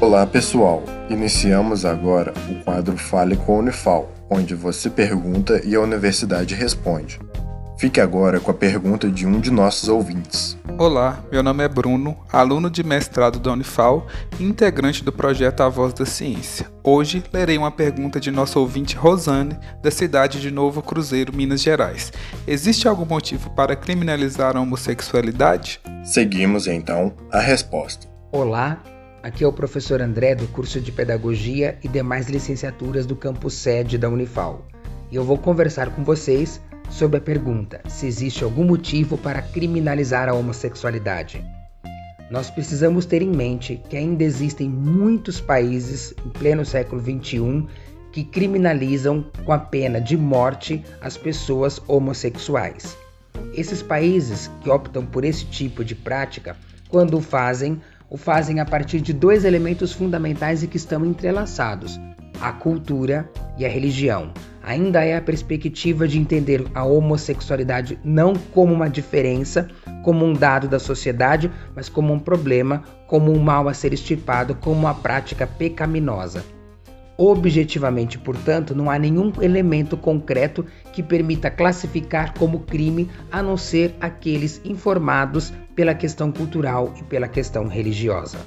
Olá pessoal, iniciamos agora o quadro Fale com a Unifal, onde você pergunta e a universidade responde. Fique agora com a pergunta de um de nossos ouvintes. Olá, meu nome é Bruno, aluno de mestrado da Unifal e integrante do projeto A Voz da Ciência. Hoje lerei uma pergunta de nosso ouvinte Rosane, da cidade de Novo Cruzeiro, Minas Gerais. Existe algum motivo para criminalizar a homossexualidade? Seguimos então a resposta. Olá, Aqui é o professor André do curso de Pedagogia e demais licenciaturas do campus sede da Unifal. E eu vou conversar com vocês sobre a pergunta: se existe algum motivo para criminalizar a homossexualidade. Nós precisamos ter em mente que ainda existem muitos países em pleno século XXI que criminalizam com a pena de morte as pessoas homossexuais. Esses países que optam por esse tipo de prática, quando o fazem, o fazem a partir de dois elementos fundamentais e que estão entrelaçados: a cultura e a religião. Ainda é a perspectiva de entender a homossexualidade não como uma diferença, como um dado da sociedade, mas como um problema, como um mal a ser extirpado, como uma prática pecaminosa. Objetivamente, portanto, não há nenhum elemento concreto que permita classificar como crime a não ser aqueles informados pela questão cultural e pela questão religiosa.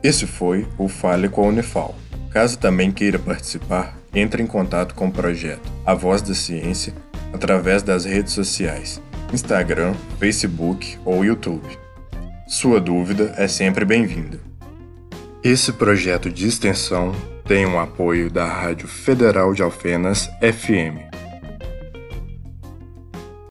Esse foi o Fale com a Unifal. Caso também queira participar, entre em contato com o projeto A Voz da Ciência através das redes sociais, Instagram, Facebook ou YouTube. Sua dúvida é sempre bem-vinda. Esse projeto de extensão tem o apoio da Rádio Federal de Alfenas FM